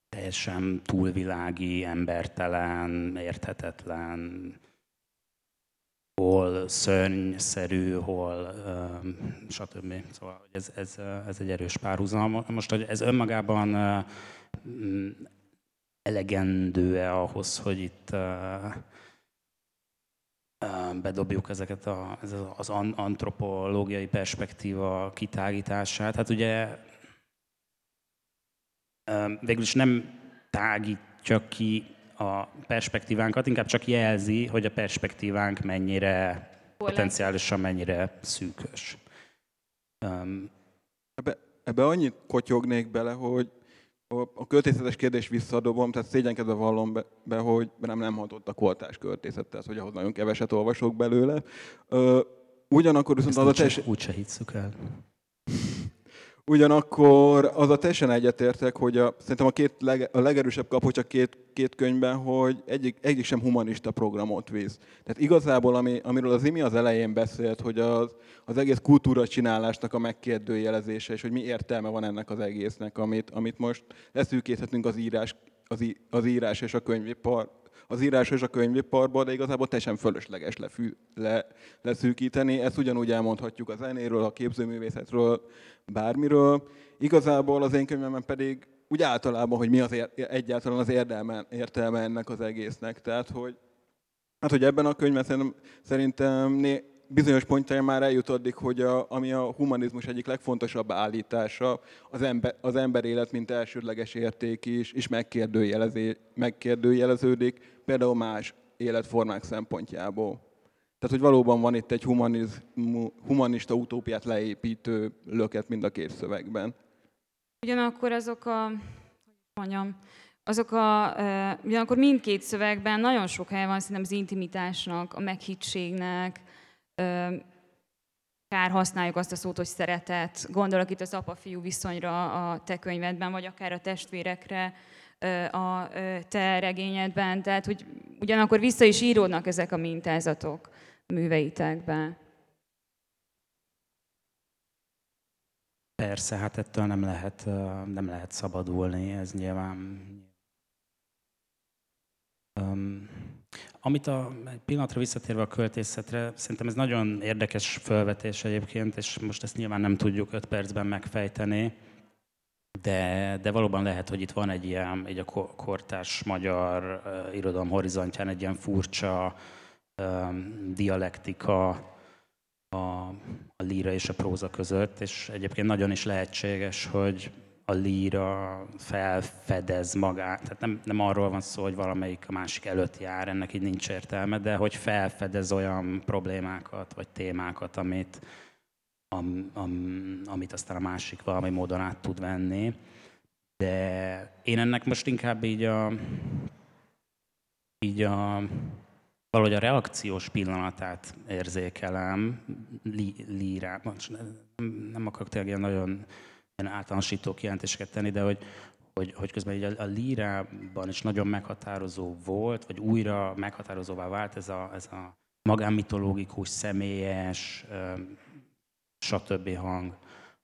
teljesen túlvilági, embertelen, érthetetlen, hol szörnyszerű, hol um, stb. Szóval ez, ez, ez egy erős párhuzam. Most, hogy ez önmagában uh, elegendő-e ahhoz, hogy itt uh, bedobjuk ezeket a, ez az antropológiai perspektíva kitágítását. Hát ugye végül is nem tágítja ki a perspektívánkat, inkább csak jelzi, hogy a perspektívánk mennyire potenciálisan mennyire szűkös. Ebbe, ebbe annyit kotyognék bele, hogy a költészetes kérdés visszadobom, tehát szégyenkedve vallom be, be hogy nem, nem hatott a koltás költészet, tehát hogy ahhoz nagyon keveset olvasok belőle. ugyanakkor viszont Ezt az a teljesen... Úgyse hisszük el. Ugyanakkor az a teljesen egyetértek, hogy a, szerintem a, két leg, a legerősebb kapocs a két, két könyvben, hogy egyik, egyik sem humanista programot visz. Tehát igazából, ami, amiről az Imi az elején beszélt, hogy az, az egész kultúra csinálásnak a megkérdőjelezése, és hogy mi értelme van ennek az egésznek, amit, amit most leszűkíthetünk az írás, az, í, az írás és a könyvipar, az írás és a könyviparban, de igazából teljesen fölösleges lefű, le, leszűkíteni. Ezt ugyanúgy elmondhatjuk a zenéről, a képzőművészetről, bármiről. Igazából az én könyvemben pedig úgy általában, hogy mi az ér, egyáltalán az érdelme, értelme ennek az egésznek. Tehát, hogy, hát, hogy ebben a könyvben szerintem, szerintem né, bizonyos pontjain már eljut addig, hogy a, ami a humanizmus egyik legfontosabb állítása, az ember, az ember élet, mint elsődleges érték is, is megkérdőjeleződik, például más életformák szempontjából. Tehát, hogy valóban van itt egy humaniz, humanista utópiát leépítő löket mind a két szövegben. Ugyanakkor azok a, mondjam, azok a, ugyanakkor mindkét szövegben nagyon sok hely van szerintem az intimitásnak, a meghittségnek, akár használjuk azt a szót, hogy szeretet, gondolok itt az apa-fiú viszonyra a te könyvedben, vagy akár a testvérekre a te regényedben, tehát hogy ugyanakkor vissza is íródnak ezek a mintázatok műveitekben. Persze, hát ettől nem lehet, nem lehet szabadulni, ez nyilván Um, amit a, pillanatra visszatérve a költészetre, szerintem ez nagyon érdekes felvetés egyébként, és most ezt nyilván nem tudjuk öt percben megfejteni, de, de valóban lehet, hogy itt van egy ilyen, egy a kortárs magyar uh, irodalom horizontján egy ilyen furcsa um, dialektika a, a líra és a próza között, és egyébként nagyon is lehetséges, hogy a líra felfedez magát. Tehát nem, nem arról van szó, hogy valamelyik a másik előtt jár, ennek így nincs értelme, de hogy felfedez olyan problémákat vagy témákat, amit, am, am, amit aztán a másik valami módon át tud venni. De én ennek most inkább így a, így a valahogy a reakciós pillanatát érzékelem li, lírában. Nem, akarok tényleg ilyen nagyon általánosító kijelentéseket tenni, de hogy, hogy, hogy közben így a, a lírában is nagyon meghatározó volt, vagy újra meghatározóvá vált ez a, ez a magánmitológikus, személyes, stb. hang,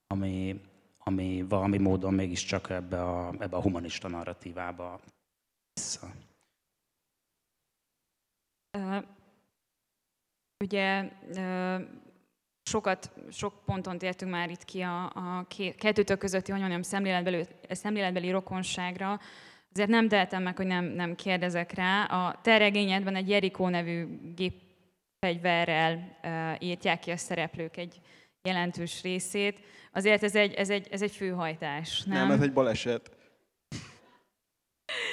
ami, ami valami módon mégiscsak ebbe a, ebbe a humanista narratívába vissza. Ugye sokat, sok ponton tértünk már itt ki a, a kettőtök közötti, hogy mondjam, szemléletbeli, szemléletbeli rokonságra. Azért nem tehetem meg, hogy nem, nem kérdezek rá. A terregényedben egy Jerikó nevű gépfegyverrel uh, írtják ki a szereplők egy jelentős részét. Azért ez egy, ez egy, ez egy főhajtás, nem? Nem, ez egy baleset.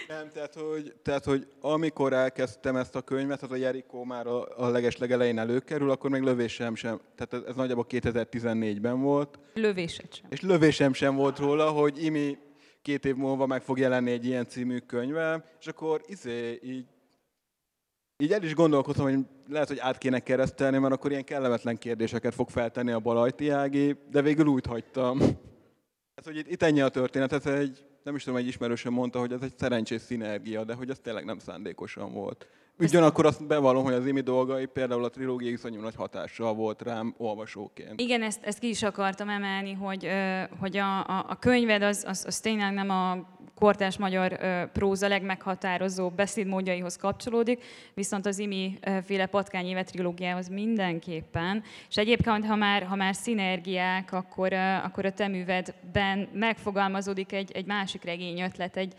Nem, tehát hogy, tehát, hogy amikor elkezdtem ezt a könyvet, az a Jerikó már a, a legeslegelején előkerül, akkor még lövésem sem, tehát ez, ez nagyjából 2014-ben volt. Lövésed sem. És lövésem sem volt róla, hogy Imi két év múlva meg fog jelenni egy ilyen című könyve, és akkor izé így, így el is gondolkoztam, hogy lehet, hogy át kéne keresztelni, mert akkor ilyen kellemetlen kérdéseket fog feltenni a Balajti Ági, de végül úgy hagytam. Hát, hogy itt, itt ennyi a történet, ez egy nem is tudom, egy ismerősen mondta, hogy ez egy szerencsés szinergia, de hogy ez tényleg nem szándékosan volt. Ugyanakkor azt bevallom, hogy az imi dolgai például a trilógia iszonyú nagy hatással volt rám olvasóként. Igen, ezt, ezt ki is akartam emelni, hogy, hogy a, a, a könyved az, az, az tényleg nem a kortás magyar próza legmeghatározó beszédmódjaihoz kapcsolódik, viszont az imi féle patkányéve trilógiához mindenképpen. És egyébként, ha már, ha már szinergiák, akkor, akkor a te művedben megfogalmazódik egy, egy másik regény ötlet, egy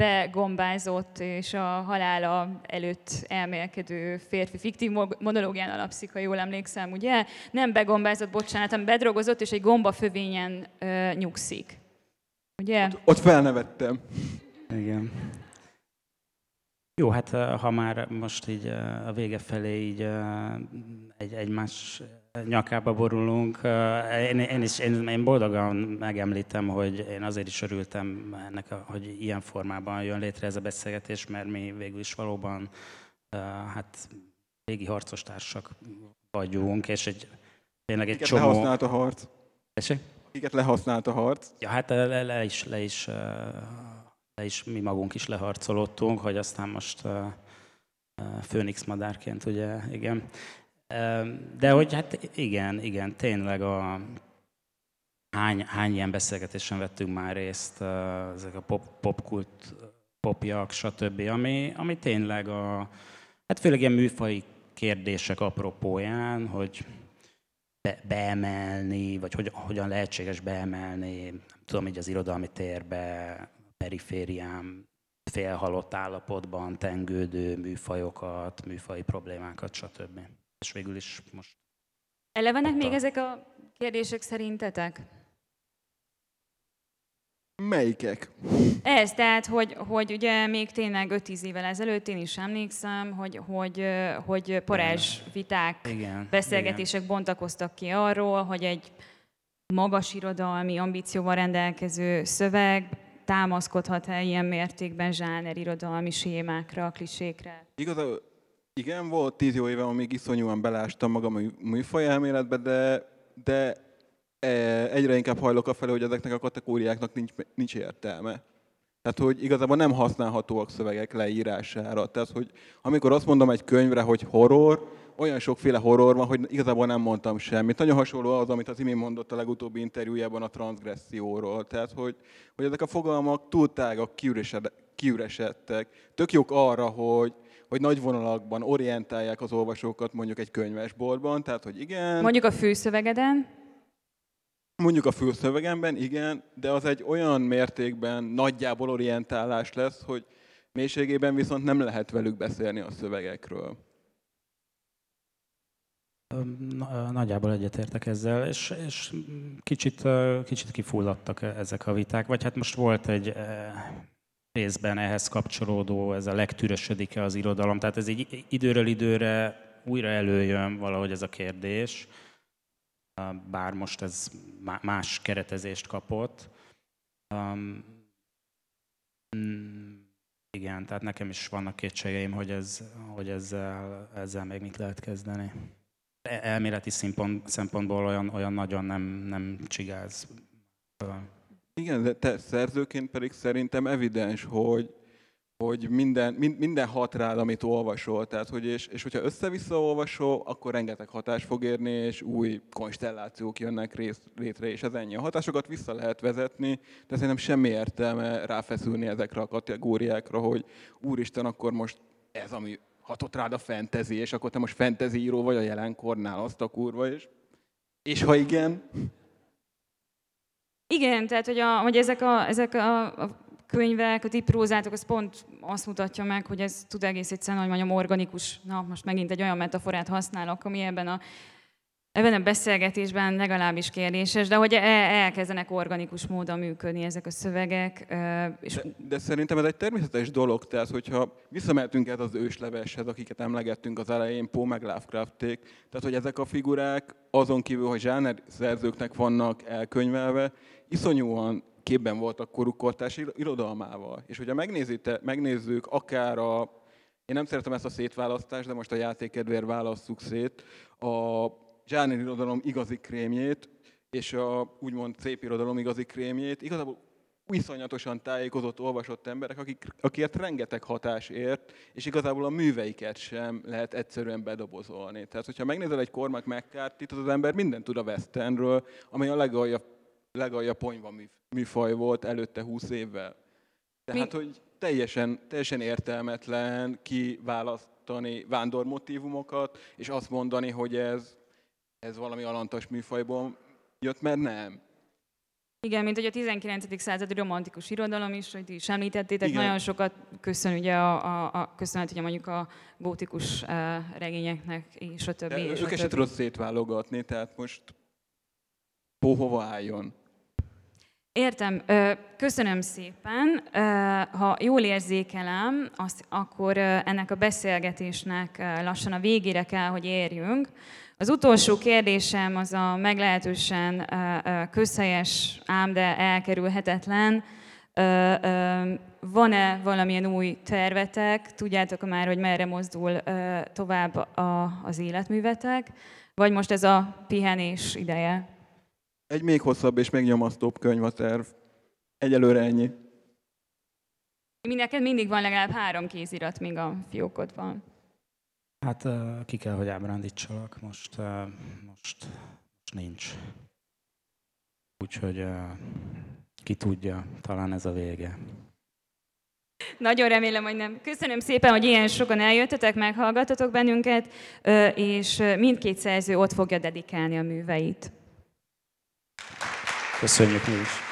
begombázott és a halála előtt elmélkedő férfi fiktív monológián alapszik, ha jól emlékszem, ugye? Nem begombázott, bocsánat, hanem bedrogozott, és egy gombafövényen ö, nyugszik. Ugye? Ott, ott felnevettem. Igen. Jó, hát ha már most így a vége felé így egy, egymás nyakába borulunk, én, én is én, én boldogan megemlítem, hogy én azért is örültem ennek, hogy ilyen formában jön létre ez a beszélgetés, mert mi végül is valóban hát régi harcos társak vagyunk, és egy, tényleg egy csomó... lehasznált a harc? Esik? Kiket lehasznált a harc? Ja, hát le, le, is, le is le is mi magunk is leharcolottunk, hogy aztán most főnix madárként, ugye, igen. De hogy hát igen, igen, tényleg a hány, hány ilyen beszélgetésen vettünk már részt, ezek a pop, popkult, popjak, stb., ami, ami tényleg a, hát főleg ilyen műfai kérdések apropóján, hogy be, beemelni, vagy hogy, hogyan lehetséges beemelni, nem tudom, így az irodalmi térbe periférián félhalott állapotban tengődő műfajokat, műfai problémákat, stb. És végül is most... Elevenek még ezek a kérdések szerintetek? Melyikek? Ez, tehát, hogy, hogy ugye még tényleg 5-10 évvel ezelőtt én is emlékszem, hogy, hogy, hogy parázs viták, igen, beszélgetések igen. bontakoztak ki arról, hogy egy magas irodalmi ambícióval rendelkező szöveg támaszkodhat-e ilyen mértékben zsáner irodalmi sémákra, klisékre? Igazából igen, volt tíz jó éve, amíg iszonyúan belástam magam a műfaj elméletbe, de, de e, egyre inkább hajlok a felé, hogy ezeknek a kategóriáknak nincs, nincs értelme. Tehát, hogy igazából nem használhatóak szövegek leírására. Tehát, hogy amikor azt mondom egy könyvre, hogy horror, olyan sokféle horror van, hogy igazából nem mondtam semmit. Nagyon hasonló az, amit az imént mondott a legutóbbi interjújában a transgresszióról. Tehát, hogy, hogy ezek a fogalmak túl tágak, kiüresedtek. Tök jók arra, hogy, hogy nagy vonalakban orientálják az olvasókat mondjuk egy könyvesboltban, tehát hogy igen, Mondjuk a főszövegeden, mondjuk a fülszövegemben, igen, de az egy olyan mértékben nagyjából orientálás lesz, hogy mélységében viszont nem lehet velük beszélni a szövegekről. Nagyjából egyetértek ezzel, és, és kicsit, kicsit kifulladtak ezek a viták, vagy hát most volt egy részben ehhez kapcsolódó, ez a legtürösödik-e az irodalom, tehát ez így időről időre újra előjön valahogy ez a kérdés, bár most ez má- más keretezést kapott. Um, igen, tehát nekem is vannak kétségeim, hogy, ez, hogy ezzel, ezzel még mit lehet kezdeni. E- Elméleti szempont, szempontból olyan, olyan nagyon nem, nem csigáz. Igen, de te szerzőként pedig szerintem evidens, hogy, hogy minden, min- minden hat rád, amit olvasol. Tehát, hogy és, és hogyha össze-vissza olvasol, akkor rengeteg hatás fog érni, és új konstellációk jönnek rész, létre, és ez ennyi. A hatásokat vissza lehet vezetni, de szerintem semmi értelme ráfeszülni ezekre a kategóriákra, hogy úristen, akkor most ez, ami hatott rád a fantasy, és akkor te most fantasy író vagy a jelenkornál, azt a kurva, és, és ha igen, Igen, tehát hogy, a, hogy ezek, a, ezek a, a könyvek, a ti az pont azt mutatja meg, hogy ez tud egész egyszerűen, hogy mondjam, organikus. Na, most megint egy olyan metaforát használok, ami ebben a, ebben a beszélgetésben legalábbis kérdéses, de hogy el, elkezdenek organikus módon működni ezek a szövegek, és De, de szerintem ez egy természetes dolog, tehát hogyha visszamehetünk ez az ősleveshez, akiket emlegettünk az elején, Poe meg Lovecrafték, tehát hogy ezek a figurák azon kívül, hogy zsáner szerzőknek vannak elkönyvelve, iszonyúan képben voltak koruk kortárs ir- irodalmával. És hogyha megnézzük akár a, én nem szeretem ezt a szétválasztást, de most a játékedvéért válasszuk szét, a zsáner irodalom igazi krémjét, és a úgymond szép irodalom igazi krémjét, igazából iszonyatosan tájékozott, olvasott emberek, akik, akiket rengeteg hatás ért, és igazából a műveiket sem lehet egyszerűen bedobozolni. Tehát, hogyha megnézel egy Cormac mccarthy az az ember mindent tud a westernről, amely a legaljabb, legaljabb ponyva mű- műfaj volt előtte 20 évvel. Tehát, hogy teljesen, teljesen értelmetlen kiválasztani vándormotívumokat, és azt mondani, hogy ez, ez valami alantas műfajból jött, mert nem. Igen, mint hogy a 19. századi romantikus irodalom is, hogy ti is említettétek, Igen. nagyon sokat köszön ugye a, a, a köszönhet ugye mondjuk a gótikus uh, regényeknek, és a többi. De és őket se tudod szétválogatni, tehát most Pó hova álljon? Értem. Köszönöm szépen. Ha jól érzékelem, akkor ennek a beszélgetésnek lassan a végére kell, hogy érjünk. Az utolsó kérdésem az a meglehetősen közhelyes, ám de elkerülhetetlen. Van-e valamilyen új tervetek? Tudjátok már, hogy merre mozdul tovább az életművetek? Vagy most ez a pihenés ideje? Egy még hosszabb és még nyomasztóbb könyv a terv. Egyelőre ennyi. Mi neked mindig van legalább három kézirat, míg a fiókodban. Hát ki kell, hogy ábrándítsalak, most, most, most nincs. Úgyhogy ki tudja, talán ez a vége. Nagyon remélem, hogy nem. Köszönöm szépen, hogy ilyen sokan eljöttetek, meghallgattatok bennünket, és mindkét szerző ott fogja dedikálni a műveit. Köszönjük mi is.